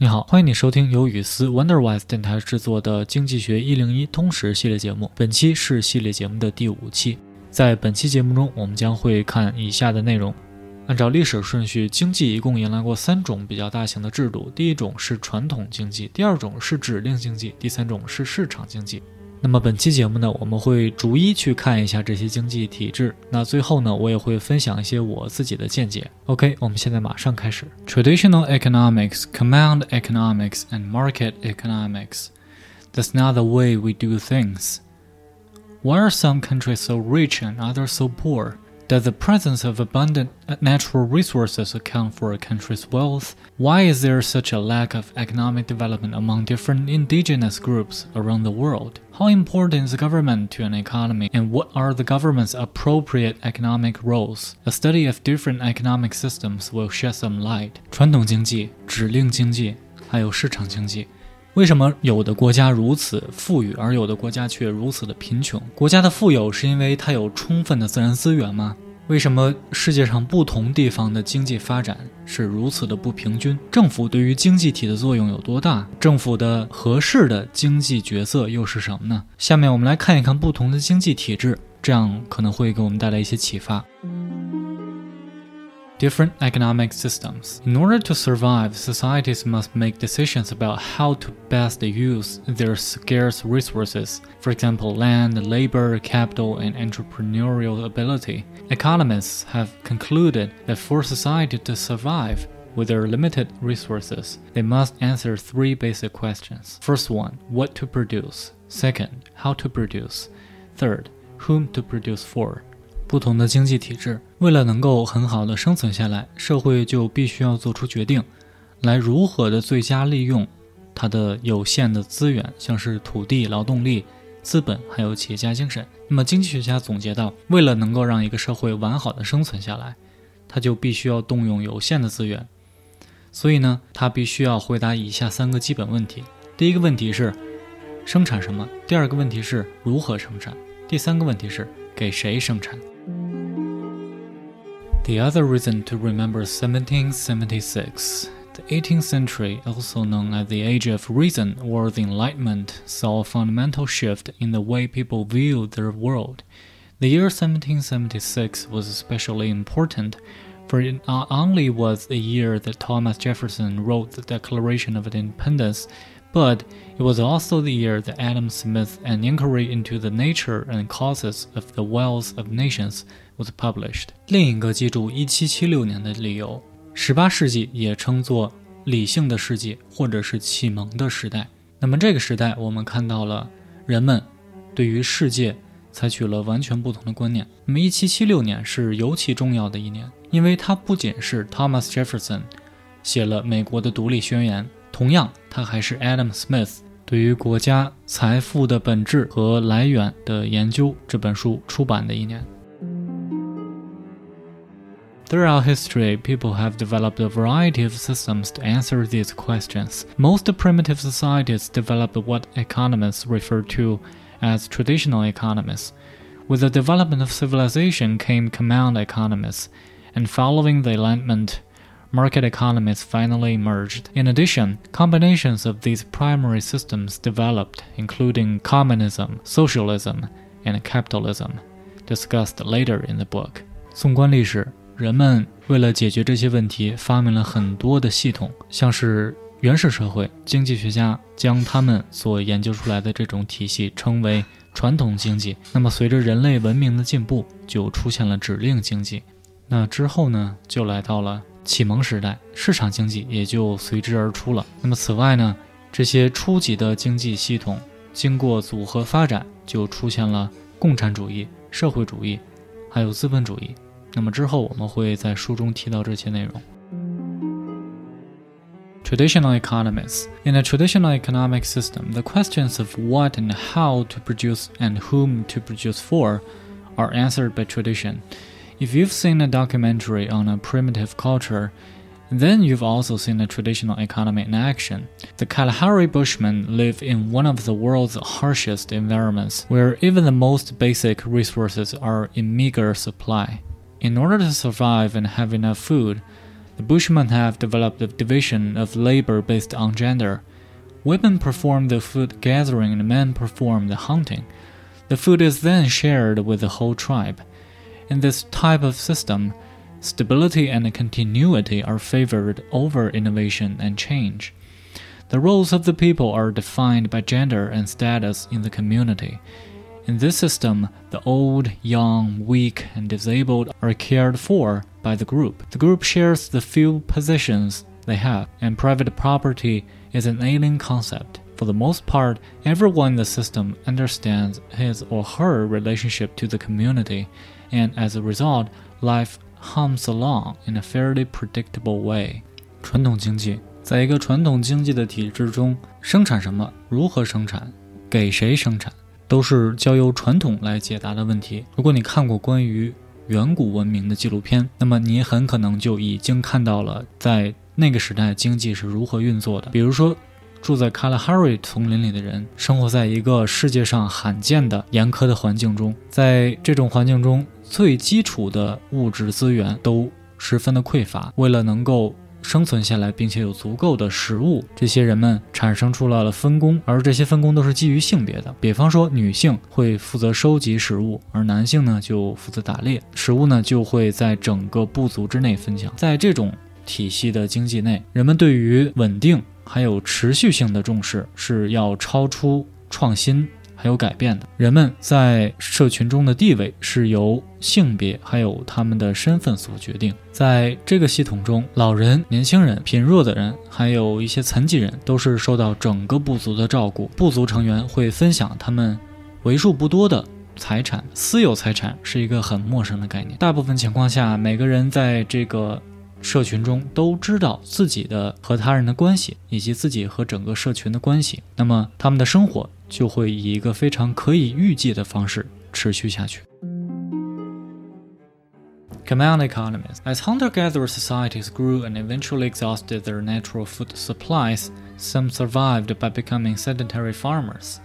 你好，欢迎你收听由雨思 Wonderwise 电台制作的经济学一零一通识系列节目。本期是系列节目的第五期。在本期节目中，我们将会看以下的内容。按照历史顺序，经济一共迎来过三种比较大型的制度：第一种是传统经济，第二种是指令经济，第三种是市场经济。那么本期节目呢，我们会逐一去看一下这些经济体制。那最后呢，我也会分享一些我自己的见解。OK，我们现在马上开始。Traditional economics, command economics, and market economics. That's not the way we do things. Why are some countries so rich and others so poor? Does the presence of abundant natural resources account for a country's wealth? Why is there such a lack of economic development among different indigenous groups around the world? How important is government to an economy, and what are the government's appropriate economic roles? A study of different economic systems will shed some light. 传统经济、指令经济，还有市场经济。 为什么有的国家如此富裕，而有的国家却如此的贫穷？国家的富有是因为它有充分的自然资源吗？为什么世界上不同地方的经济发展是如此的不平均？政府对于经济体的作用有多大？政府的合适的经济角色又是什么呢？下面我们来看一看不同的经济体制，这样可能会给我们带来一些启发。Different economic systems. In order to survive, societies must make decisions about how to best use their scarce resources, for example, land, labor, capital, and entrepreneurial ability. Economists have concluded that for society to survive, with their limited resources, they must answer three basic questions. First one, what to produce. Second, how to produce. Third, whom to produce for. 不同的经济体制，为了能够很好的生存下来，社会就必须要做出决定，来如何的最佳利用它的有限的资源，像是土地、劳动力、资本，还有企业家精神。那么经济学家总结到，为了能够让一个社会完好的生存下来，他就必须要动用有限的资源。所以呢，他必须要回答以下三个基本问题：第一个问题是生产什么；第二个问题是如何生产；第三个问题是给谁生产。The other reason to remember 1776, the 18th century, also known as the Age of Reason or the Enlightenment, saw a fundamental shift in the way people viewed their world. The year 1776 was especially important, for it not only was the year that Thomas Jefferson wrote the Declaration of Independence, but it was also the year that Adam Smith, an inquiry into the nature and causes of the wealth of nations, was published。另一个记住1776年的理由，18世纪也称作理性的世纪或者是启蒙的时代。那么这个时代，我们看到了人们对于世界采取了完全不同的观念。那么1776年是尤其重要的一年，因为它不仅是 Thomas Jefferson 写了美国的独立宣言，同样，它还是 Adam Smith 对于国家财富的本质和来源的研究这本书出版的一年。Throughout history, people have developed a variety of systems to answer these questions. Most primitive societies developed what economists refer to as traditional economies. With the development of civilization came command economies, and following the Enlightenment, market economies finally emerged. In addition, combinations of these primary systems developed, including communism, socialism, and capitalism, discussed later in the book. 纵观历史，人们为了解决这些问题，发明了很多的系统，像是原始社会。经济学家将他们所研究出来的这种体系称为传统经济。那么，随着人类文明的进步，就出现了指令经济。那之后呢，就来到了启蒙时代，市场经济也就随之而出了。那么，此外呢，这些初级的经济系统经过组合发展，就出现了共产主义、社会主义，还有资本主义。那么之后我们会在书中提到这些内容。Traditional economists. In a traditional economic system, the questions of what and how to produce and whom to produce for are answered by tradition. If you've seen a documentary on a primitive culture, then you've also seen a traditional economy in action. The Kalahari Bushmen live in one of the world's harshest environments, where even the most basic resources are in meager supply. In order to survive and have enough food, The Bushmen have developed a division of labor based on gender. Women perform the food gathering and men perform the hunting. The food is then shared with the whole tribe. In this type of system, stability and continuity are favored over innovation and change. The roles of the people are defined by gender and status in the community. In this system, the old, young, weak, and disabled are cared for by the group. The group shares the few possessions they have, and private property is an alien concept. For the most part, everyone in the system understands his or her relationship to the community, and as a result, life hums along in a fairly predictable way. 传统经济在一个传统经济的体制中，生产什么、如何生产、给谁生产，都是交由传统来解答的问题。如果你看过关于远古文明的纪录片，那么你很可能就已经看到了在那个时代经济是如何运作的。比如说，住在卡拉哈瑞丛林里的人，生活在一个世界上罕见的严苛的环境中，在这种环境中，最基础的物质资源都十分的匮乏。为了能够生存下来，并且有足够的食物，这些人们产生出了分工，而这些分工都是基于性别的。比方说，女性会负责收集食物，而男性呢就负责打猎，食物呢就会在整个部族之内分享。在这种体系的经济内，人们对于稳定还有持续性的重视是要超出创新。还有改变的人们在社群中的地位是由性别还有他们的身份所决定。在这个系统中，老人、年轻人、贫弱的人，还有一些残疾人，都是受到整个部族的照顾。部族成员会分享他们为数不多的财产。私有财产是一个很陌生的概念。大部分情况下，每个人在这个社群中都知道自己的和他人的关系，以及自己和整个社群的关系。那么他们的生活。就会以一个非常可以预计的方式持续下去。Command economies. As hunter gatherer societies grew and eventually exhausted their natural food supplies, some survived by becoming sedentary farmers.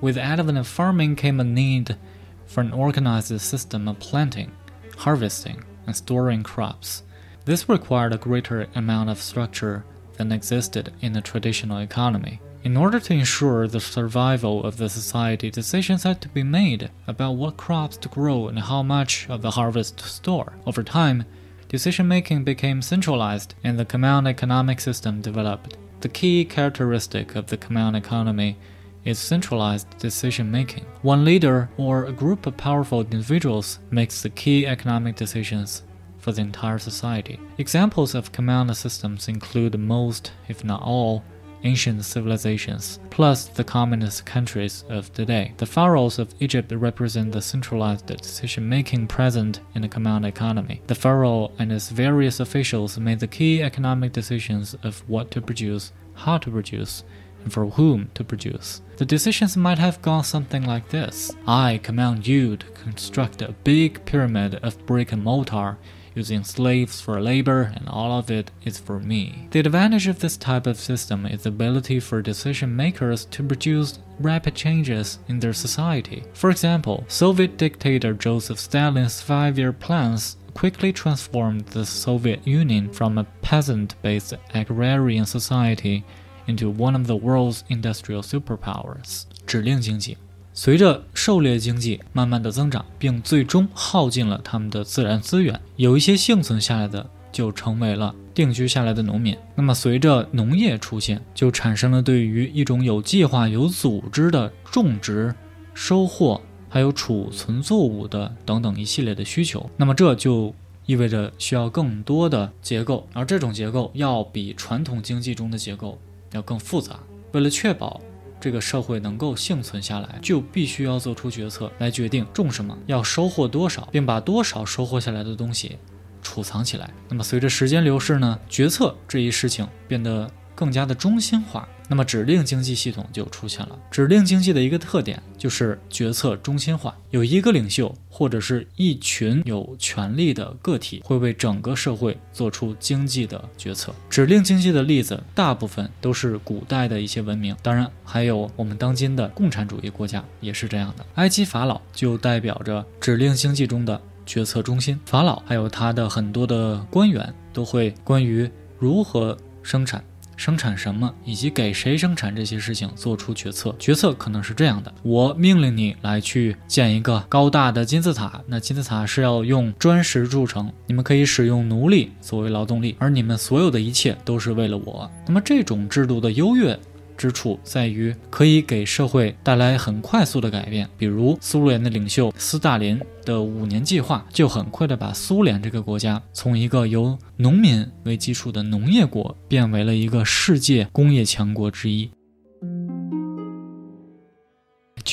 With advent of farming came a need for an organized system of planting, harvesting, and storing crops. This required a greater amount of structure than existed in the traditional economy. In order to ensure the survival of the society, decisions had to be made about what crops to grow and how much of the harvest to store. Over time, decision making became centralized and the command economic system developed. The key characteristic of the command economy is centralized decision making. One leader or a group of powerful individuals makes the key economic decisions for the entire society. Examples of command systems include most, if not all, ancient civilizations, plus the communist countries of today. The pharaohs of Egypt represent the centralized decision making present in the command economy. The pharaoh and his various officials made the key economic decisions of what to produce, how to produce, and for whom to produce. The decisions might have gone something like this I command you to construct a big pyramid of brick and mortar using slaves for labor, and all of it is for me. The advantage of this type of system is the ability for decision makers to produce rapid changes in their society. For example, Soviet dictator Joseph Stalin's five year plans quickly transformed the Soviet Union from a peasant based agrarian society into one of the world's industrial superpowers. 指令经济 随着狩猎经济慢慢的增长，并最终耗尽了他们的自然资源，有一些幸存下来的就成为了定居下来的农民。那么，随着农业出现，就产生了对于一种有计划、有组织的种植、收获还有储存作物的等等一系列的需求。那么，这就意味着需要更多的结构，而这种结构要比传统经济中的结构要更复杂。为了确保这个社会能够幸存下来，就必须要做出决策来决定种什么，要收获多少，并把多少收获下来的东西储藏起来。那么随着时间流逝呢，决策这一事情变得更加的中心化。那么指令经济系统就出现了。指令经济的一个特点就是决策中心化，有一个领袖或者是一群有权力的个体会为整个社会做出经济的决策。指令经济的例子大部分都是古代的一些文明，当然还有我们当今的共产主义国家也是这样的。埃及法老就代表着指令经济中的决策中心，法老还有他的很多的官员。都会关于如何生产。生产什么，以及给谁生产这些事情做出决策。决策可能是这样的：我命令你来去建一个高大的金字塔，那金字塔是要用砖石铸成，你们可以使用奴隶作为劳动力，而你们所有的一切都是为了我。那么这种制度的优越。之处在于可以给社会带来很快速的改变，比如苏联的领袖斯大林的五年计划，就很快的把苏联这个国家从一个由农民为基础的农业国变为了一个世界工业强国之一。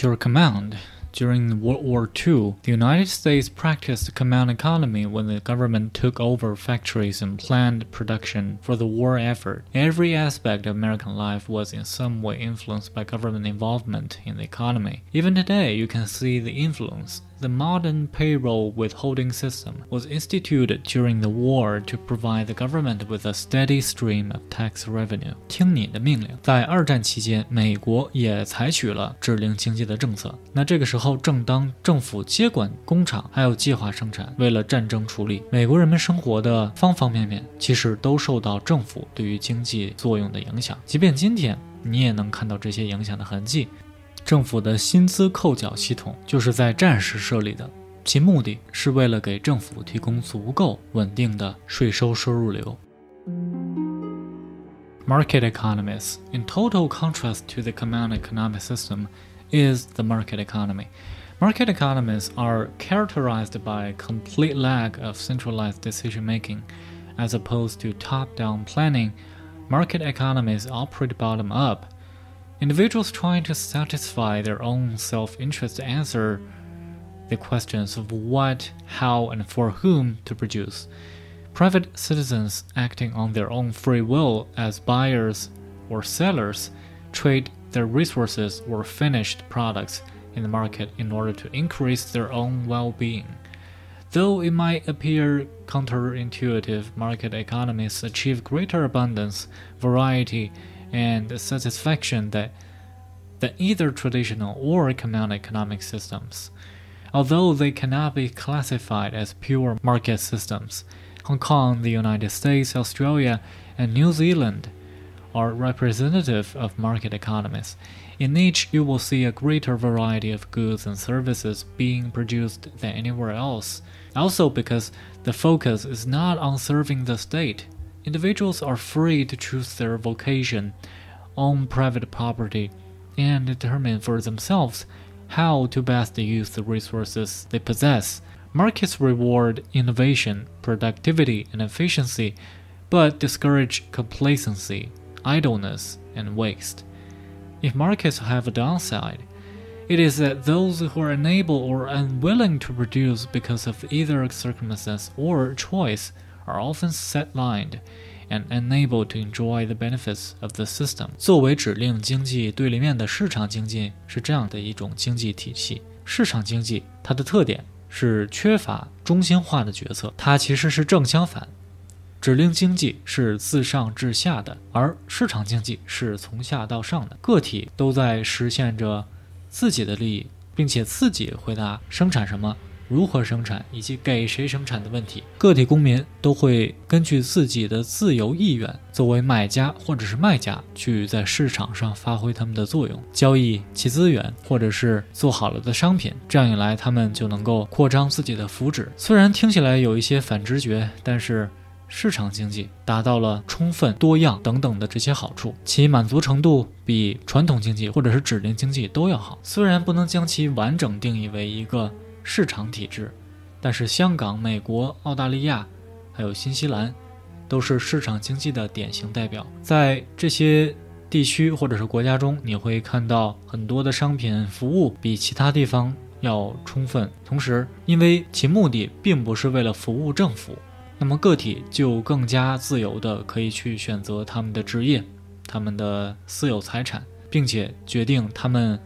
Your command. During World War II, the United States practiced command economy when the government took over factories and planned production for the war effort. Every aspect of American life was in some way influenced by government involvement in the economy. Even today, you can see the influence the modern payroll withholding system was instituted during the war to provide the government with a steady stream of tax revenue。听你的命令。在二战期间，美国也采取了指令经济的政策。那这个时候，正当政府接管工厂，还有计划生产，为了战争处理，美国人们生活的方方面面，其实都受到政府对于经济作用的影响。即便今天，你也能看到这些影响的痕迹。政府的薪资扣缴系统就是在战时设立的，其目的是为了给政府提供足够稳定的税收收入流。Market economies, in total contrast to the command economic system, is the market economy. Market economies are characterized by a complete lack of centralized decision making. As opposed to top down planning, market economies operate bottom up Individuals trying to satisfy their own self interest answer the questions of what, how, and for whom to produce. Private citizens acting on their own free will as buyers or sellers trade their resources or finished products in the market in order to increase their own well being. Though it might appear counterintuitive, market economies achieve greater abundance, variety, and satisfaction that than either traditional or command economic systems. Although they cannot be classified as pure market systems, Hong Kong, the United States, Australia, and New Zealand are representative of market economies. In each, you will see a greater variety of goods and services being produced than anywhere else. Also, because the focus is not on serving the state, individuals are free to choose their vocation, own private property, and determine for themselves how to best use the resources they possess. Markets reward innovation, productivity, and efficiency, but discourage complacency, idleness, and waste. If markets have a downside, it is that those who are unable or unwilling to produce because of either circumstance or choice are often sidelined and unable to enjoy the benefits of the system。作为指令经济对立面的市场经济是这样的一种经济体系。市场经济它的特点是缺乏中心化的决策，它其实是正相反。指令经济是自上至下的，而市场经济是从下到上的。个体都在实现着自己的利益，并且自己回答生产什么。如何生产以及给谁生产的问题，个体公民都会根据自己的自由意愿，作为买家或者是卖家，去在市场上发挥他们的作用，交易其资源，或者是做好了的商品。这样一来，他们就能够扩张自己的福祉。虽然听起来有一些反直觉，但是市场经济达到了充分、多样等等的这些好处，其满足程度比传统经济或者是指令经济都要好。虽然不能将其完整定义为一个。市场体制，但是香港、美国、澳大利亚，还有新西兰，都是市场经济的典型代表。在这些地区或者是国家中，你会看到很多的商品服务比其他地方要充分。同时，因为其目的并不是为了服务政府，那么个体就更加自由的可以去选择他们的职业、他们的私有财产，并且决定他们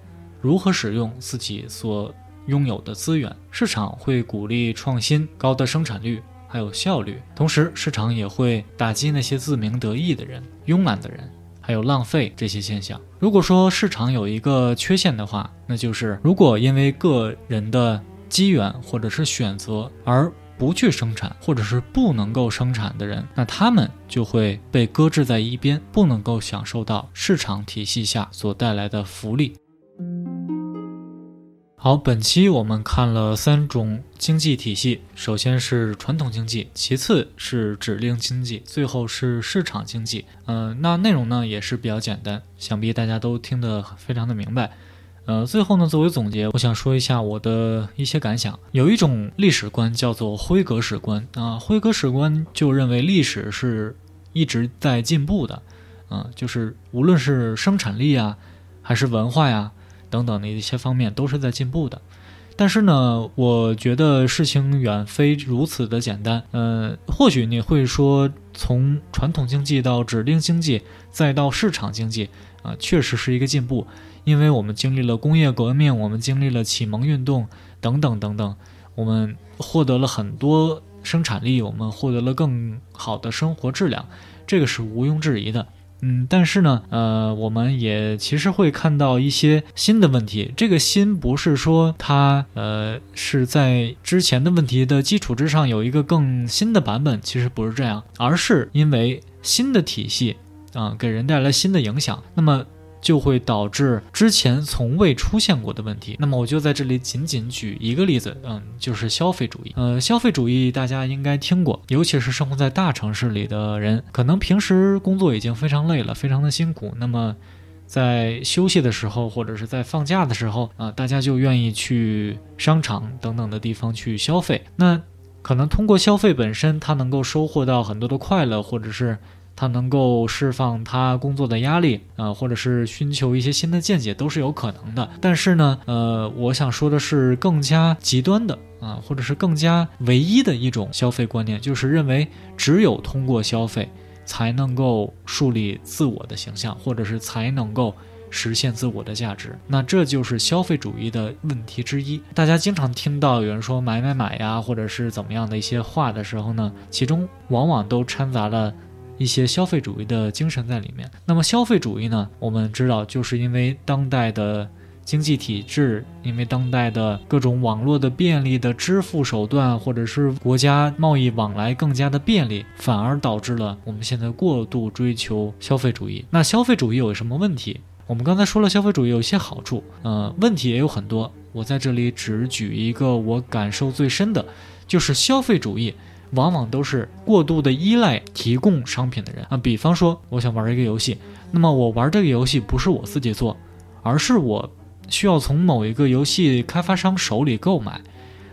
如何使用自己所。拥有的资源，市场会鼓励创新、高的生产率，还有效率。同时，市场也会打击那些自鸣得意的人、慵懒的人，还有浪费这些现象。如果说市场有一个缺陷的话，那就是如果因为个人的机缘或者是选择而不去生产或者是不能够生产的人，那他们就会被搁置在一边，不能够享受到市场体系下所带来的福利。好，本期我们看了三种经济体系，首先是传统经济，其次是指令经济，最后是市场经济。嗯，那内容呢也是比较简单，想必大家都听得非常的明白。呃，最后呢，作为总结，我想说一下我的一些感想。有一种历史观叫做辉格史观啊，辉格史观就认为历史是一直在进步的，嗯，就是无论是生产力啊，还是文化呀。等等的一些方面都是在进步的，但是呢，我觉得事情远非如此的简单。呃，或许你会说，从传统经济到指定经济，再到市场经济，啊，确实是一个进步，因为我们经历了工业革命，我们经历了启蒙运动等等等等，我们获得了很多生产力，我们获得了更好的生活质量，这个是毋庸置疑的。嗯，但是呢，呃，我们也其实会看到一些新的问题。这个新不是说它，呃，是在之前的问题的基础之上有一个更新的版本，其实不是这样，而是因为新的体系啊，给人带来新的影响。那么。就会导致之前从未出现过的问题。那么我就在这里仅仅举一个例子，嗯，就是消费主义。呃，消费主义大家应该听过，尤其是生活在大城市里的人，可能平时工作已经非常累了，非常的辛苦。那么在休息的时候，或者是在放假的时候啊，大家就愿意去商场等等的地方去消费。那可能通过消费本身，他能够收获到很多的快乐，或者是。他能够释放他工作的压力啊，或者是寻求一些新的见解，都是有可能的。但是呢，呃，我想说的是更加极端的啊，或者是更加唯一的一种消费观念，就是认为只有通过消费才能够树立自我的形象，或者是才能够实现自我的价值。那这就是消费主义的问题之一。大家经常听到有人说买买买呀，或者是怎么样的一些话的时候呢，其中往往都掺杂了。一些消费主义的精神在里面。那么消费主义呢？我们知道，就是因为当代的经济体制，因为当代的各种网络的便利的支付手段，或者是国家贸易往来更加的便利，反而导致了我们现在过度追求消费主义。那消费主义有什么问题？我们刚才说了，消费主义有一些好处，呃，问题也有很多。我在这里只举一个我感受最深的，就是消费主义。往往都是过度的依赖提供商品的人啊，比方说，我想玩一个游戏，那么我玩这个游戏不是我自己做，而是我需要从某一个游戏开发商手里购买。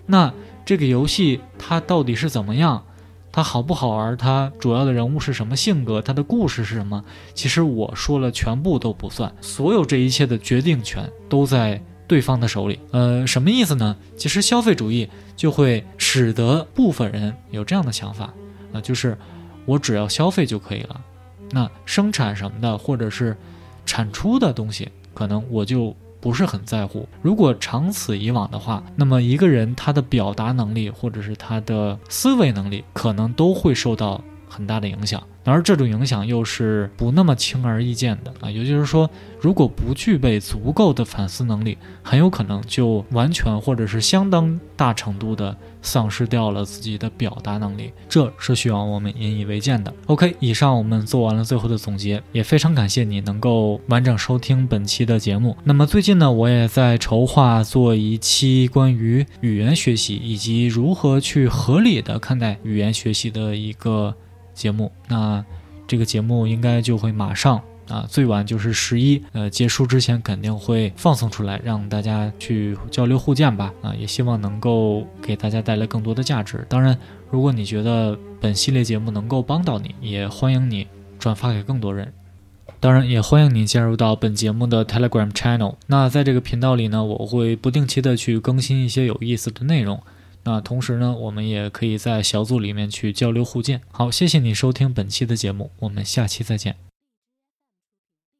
那这个游戏它到底是怎么样？它好不好玩？它主要的人物是什么性格？它的故事是什么？其实我说了全部都不算，所有这一切的决定权都在。对方的手里，呃，什么意思呢？其实消费主义就会使得部分人有这样的想法，啊，就是我只要消费就可以了，那生产什么的或者是产出的东西，可能我就不是很在乎。如果长此以往的话，那么一个人他的表达能力或者是他的思维能力，可能都会受到很大的影响。而这种影响又是不那么轻而易见的啊，也就是说，如果不具备足够的反思能力，很有可能就完全或者是相当大程度的丧失掉了自己的表达能力，这是需要我们引以为鉴的。OK，以上我们做完了最后的总结，也非常感谢你能够完整收听本期的节目。那么最近呢，我也在筹划做一期关于语言学习以及如何去合理的看待语言学习的一个。节目，那这个节目应该就会马上啊，最晚就是十一，呃，结束之前肯定会放送出来，让大家去交流互鉴吧。啊，也希望能够给大家带来更多的价值。当然，如果你觉得本系列节目能够帮到你，也欢迎你转发给更多人。当然，也欢迎你加入到本节目的 Telegram Channel。那在这个频道里呢，我会不定期的去更新一些有意思的内容。那同时呢，我们也可以在小组里面去交流互鉴。好，谢谢你收听本期的节目，我们下期再见。